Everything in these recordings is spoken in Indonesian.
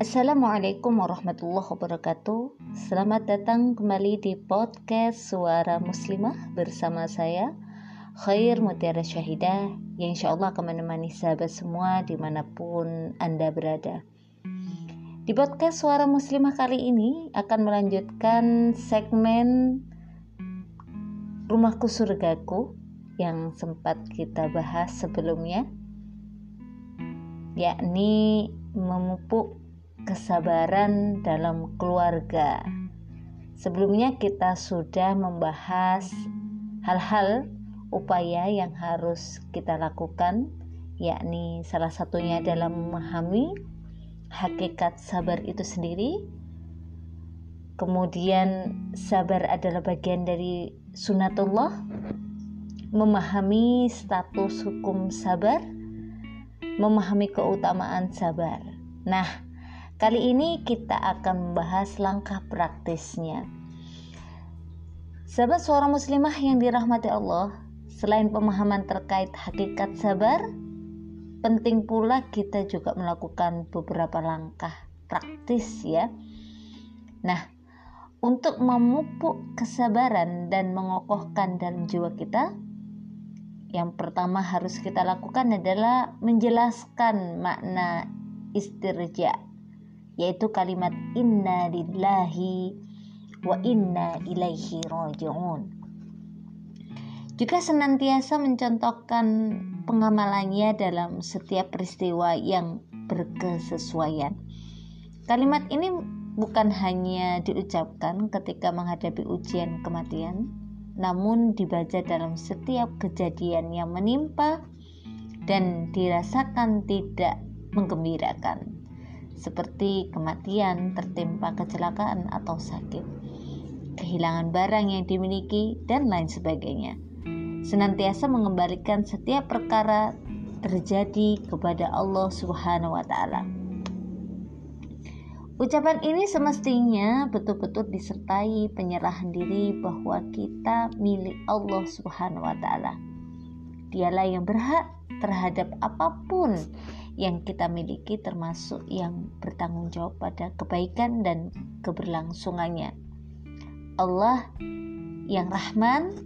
Assalamualaikum warahmatullahi wabarakatuh. Selamat datang kembali di podcast Suara Muslimah bersama saya Khair Mutiara Syahidah Yang insya Allah akan menemani sahabat semua di mana pun Anda berada. Di podcast Suara Muslimah kali ini akan melanjutkan segmen Rumahku Surgaku yang sempat kita bahas sebelumnya yakni memupuk kesabaran dalam keluarga. Sebelumnya kita sudah membahas hal-hal upaya yang harus kita lakukan, yakni salah satunya adalah memahami hakikat sabar itu sendiri. Kemudian sabar adalah bagian dari sunatullah, memahami status hukum sabar, memahami keutamaan sabar. Nah, Kali ini kita akan membahas langkah praktisnya. Sahabat suara muslimah yang dirahmati Allah, selain pemahaman terkait hakikat sabar, penting pula kita juga melakukan beberapa langkah praktis ya. Nah, untuk memupuk kesabaran dan mengokohkan dalam jiwa kita, yang pertama harus kita lakukan adalah menjelaskan makna istirja yaitu kalimat inna lillahi wa inna ilaihi raji'un. Juga senantiasa mencontohkan pengamalannya dalam setiap peristiwa yang berkesesuaian. Kalimat ini bukan hanya diucapkan ketika menghadapi ujian kematian, namun dibaca dalam setiap kejadian yang menimpa dan dirasakan tidak menggembirakan seperti kematian, tertimpa kecelakaan atau sakit, kehilangan barang yang dimiliki, dan lain sebagainya. Senantiasa mengembalikan setiap perkara terjadi kepada Allah Subhanahu wa taala. Ucapan ini semestinya betul-betul disertai penyerahan diri bahwa kita milik Allah Subhanahu wa taala. Dialah yang berhak terhadap apa pun yang kita miliki termasuk yang bertanggung jawab pada kebaikan dan keberlangsungannya. Allah yang Rahman,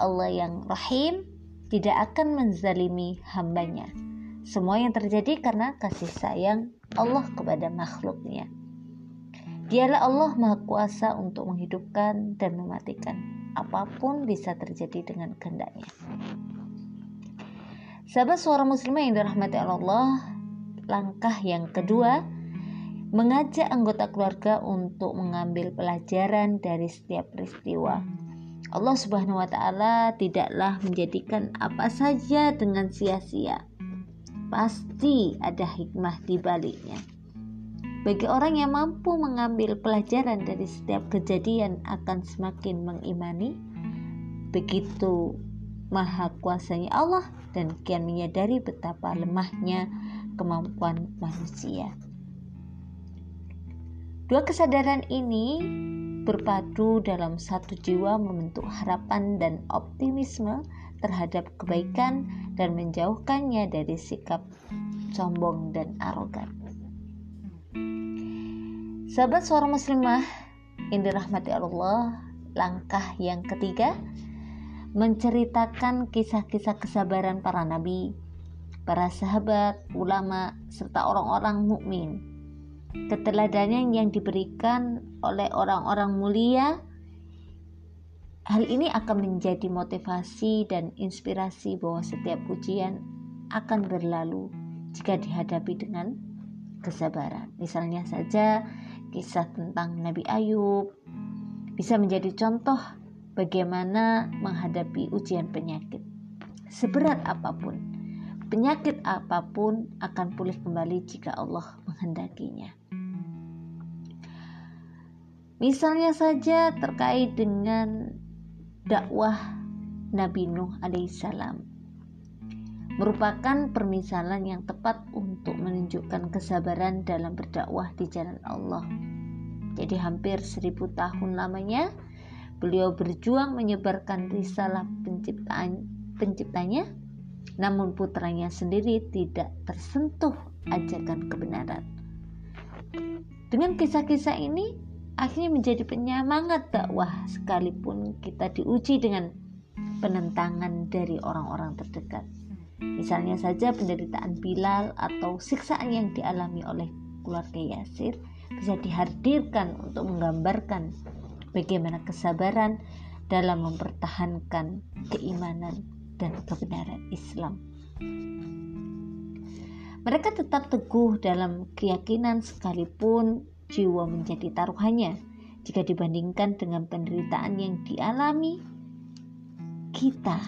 Allah yang Rahim tidak akan menzalimi hambanya. Semua yang terjadi karena kasih sayang Allah kepada makhluknya. Dialah Allah Maha Kuasa untuk menghidupkan dan mematikan. Apa pun bisa terjadi dengan kehendaknya. Sahabat suara muslimah yang dirahmati Allah, Langkah yang kedua, mengajak anggota keluarga untuk mengambil pelajaran dari setiap peristiwa. Allah Subhanahu wa taala tidaklah menjadikan apa saja dengan sia-sia. Pasti ada hikmah di baliknya. Bagi orang yang mampu mengambil pelajaran dari setiap kejadian akan semakin mengimani begitu maha kuasanya Allah dan kian menyadari betapa lemahnya kemampuan manusia. Dua kesadaran ini berpadu dalam satu jiwa membentuk harapan dan optimisme terhadap kebaikan dan menjauhkannya dari sikap sombong dan arogan. Sahabat suara muslimah yang dirahmati Allah, langkah yang ketiga menceritakan kisah-kisah kesabaran para nabi para sahabat, ulama, serta orang-orang mukmin. Keteladanan yang diberikan oleh orang-orang mulia Hal ini akan menjadi motivasi dan inspirasi bahwa setiap ujian akan berlalu jika dihadapi dengan kesabaran. Misalnya saja kisah tentang Nabi Ayub bisa menjadi contoh bagaimana menghadapi ujian penyakit. Seberat apa pun, Penyakit apa pun akan pulih kembali jika Allah menghendakinya. Misalnya saja terkait dengan dakwah Nabi Nuh alaihissalam merupakan permisalan yang tepat untuk menunjukkan kesabaran dalam berdakwah di jalan Allah. Jadi hampir seribu tahun lamanya beliau berjuang menyebarkan risalah penciptaan penciptanya namun putranya sendiri tidak tersentuh ajakan kebenaran. Dengan kisah-kisah ini akhirnya menjadi penyemangat dakwah sekalipun kita diuji dengan penentangan dari orang-orang terdekat. Misalnya saja penderitaan Bilal atau siksaan yang dialami oleh keluarga Yasir bisa dihadirkan untuk menggambarkan bagaimana kesabaran dalam mempertahankan keimanan dan kebenaran Islam. Mereka tetap teguh dalam keyakinan sekalipun jiwa menjadi taruhannya jika dibandingkan dengan penderitaan yang dialami kita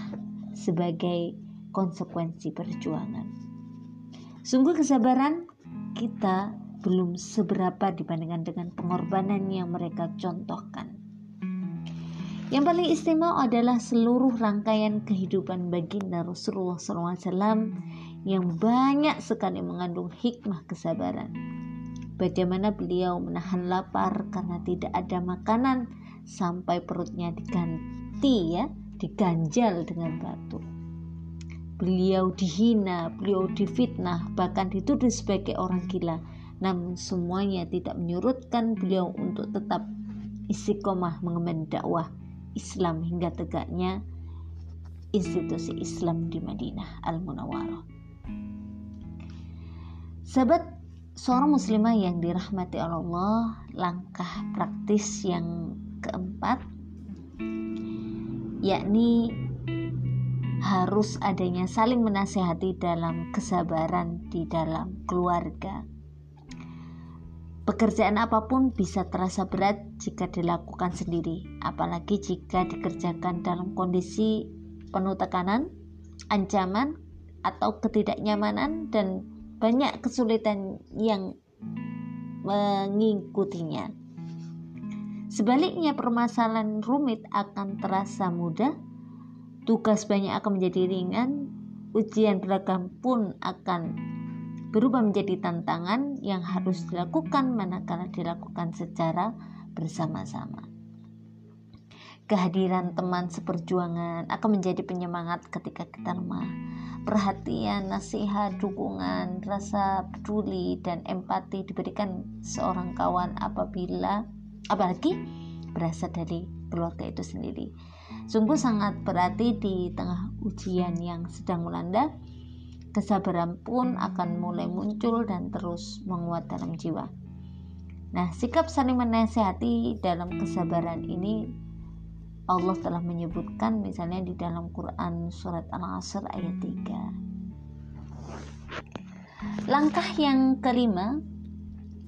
sebagai konsekuensi perjuangan. Sungguh kesabaran kita belum seberapa dibandingkan dengan pengorbanan yang mereka contohkan. Yang paling istimewa adalah seluruh rangkaian kehidupan baginda Rasulullah SAW yang banyak sekali mengandung hikmah kesabaran. Bagaimana beliau menahan lapar karena tidak ada makanan sampai perutnya diganti ya, diganjal dengan batu. Beliau dihina, beliau difitnah, bahkan dituduh sebagai orang gila. Namun semuanya tidak menyurutkan beliau untuk tetap istiqomah mengemban dakwah Islam hingga tegaknya institusi Islam di Madinah Al-Munawwarah. Sahabat seorang muslimah yang dirahmati Allah, langkah praktis yang keempat yakni harus adanya saling menasehati dalam kesabaran di dalam keluarga Pekerjaan apa pun bisa terasa berat jika dilakukan sendiri, apalagi jika dikerjakan dalam kondisi penuh tekanan, ancaman, atau ketidaknyamanan, dan banyak kesulitan yang mengikutinya. Sebaliknya, permasalahan rumit akan terasa mudah, tugas banyak akan menjadi ringan, ujian beragam pun akan berubah menjadi tantangan yang harus dilakukan manakala dilakukan secara bersama-sama. Kehadiran teman seperjuangan akan menjadi penyemangat ketika kita lemah. Perhatian, nasihat, dukungan, rasa peduli, dan empati diberikan seorang kawan apabila apalagi berasal dari keluarga itu sendiri. Sungguh sangat berarti di tengah ujian yang sedang melanda, kesabaran pun akan mulai muncul dan terus menguat dalam jiwa. Nah, sikap saling menasehati dalam kesabaran ini Allah telah menyebutkan misalnya di dalam Quran surat Al-Asr ayat 3. Langkah yang kelima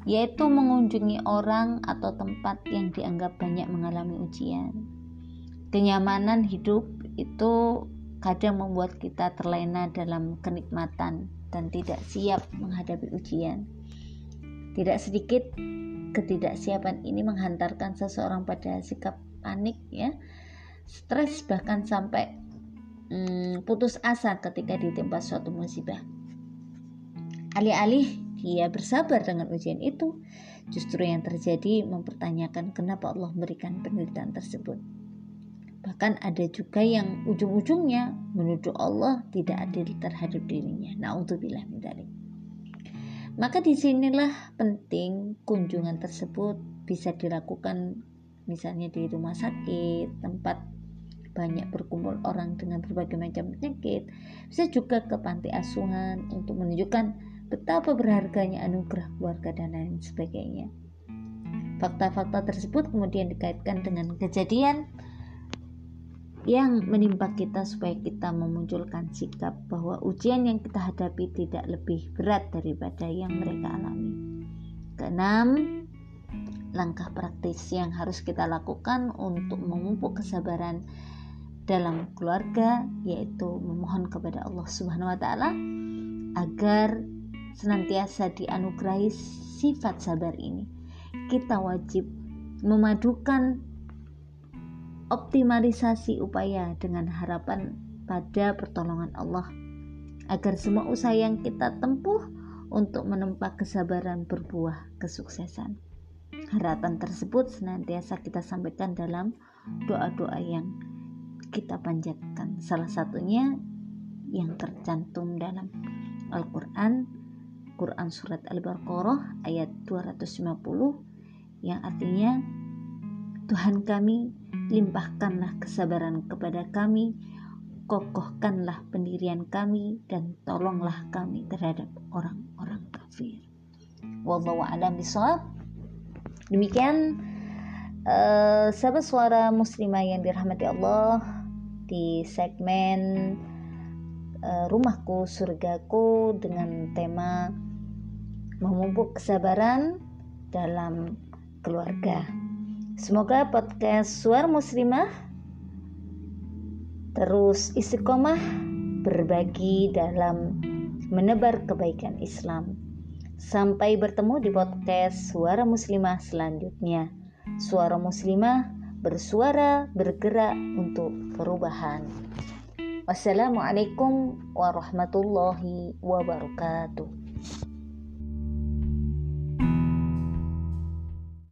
yaitu mengunjungi orang atau tempat yang dianggap banyak mengalami ujian. Kenyamanan hidup itu kadang membuat kita terlena dalam kenikmatan dan tidak siap menghadapi ujian. Tidak sedikit ketidaksiapan ini menghantarkan seseorang pada sikap panik ya, stres bahkan sampai hmm, putus asa ketika ditimpa suatu musibah. Alih-alih dia bersabar dengan ujian itu, justru yang terjadi mempertanyakan kenapa Allah memberikan penderitaan tersebut. Bahkan ada juga yang ujung-ujungnya menuduh Allah tidak adil terhadap dirinya. Na'udzubillah min dalik. Maka di sinilah penting kunjungan tersebut bisa dilakukan misalnya di rumah sakit, tempat banyak berkumpul orang dengan berbagai macam penyakit. Bisa juga ke panti asuhan untuk menunjukkan betapa berharganya anugerah keluarga dan lain sebagainya. Fakta-fakta tersebut kemudian dikaitkan dengan kejadian yang menimpa kita supaya kita memunculkan sikap bahwa ujian yang kita hadapi tidak lebih berat daripada yang mereka alami. Keenam, langkah praktis yang harus kita lakukan untuk memupuk kesabaran dalam keluarga yaitu memohon kepada Allah Subhanahu wa taala agar senantiasa dianugerahi sifat sabar ini. Kita wajib memadukan optimalisasi upaya dengan harapan pada pertolongan Allah agar semua usaha yang kita tempuh untuk menempa kesabaran berbuah kesuksesan. Harapan tersebut senantiasa kita sampaikan dalam doa-doa yang kita panjatkan. Salah satunya yang tercantum dalam Al-Quran Quran surat Al-Baqarah ayat 250 yang artinya Tuhan kami limpahkanlah kesabaran kepada kami kokohkanlah pendirian kami dan tolonglah kami terhadap orang-orang kafir wallahu alam demikian uh, sahabat suara muslimah yang dirahmati Allah di segmen uh, rumahku surgaku dengan tema memupuk kesabaran dalam keluarga. Semoga podcast Suara Muslimah terus istiqomah berbagi dalam menebar kebaikan Islam. Sampai bertemu di podcast Suara Muslimah selanjutnya. Suara Muslimah bersuara bergerak untuk perubahan. Wassalamualaikum warahmatullahi wabarakatuh.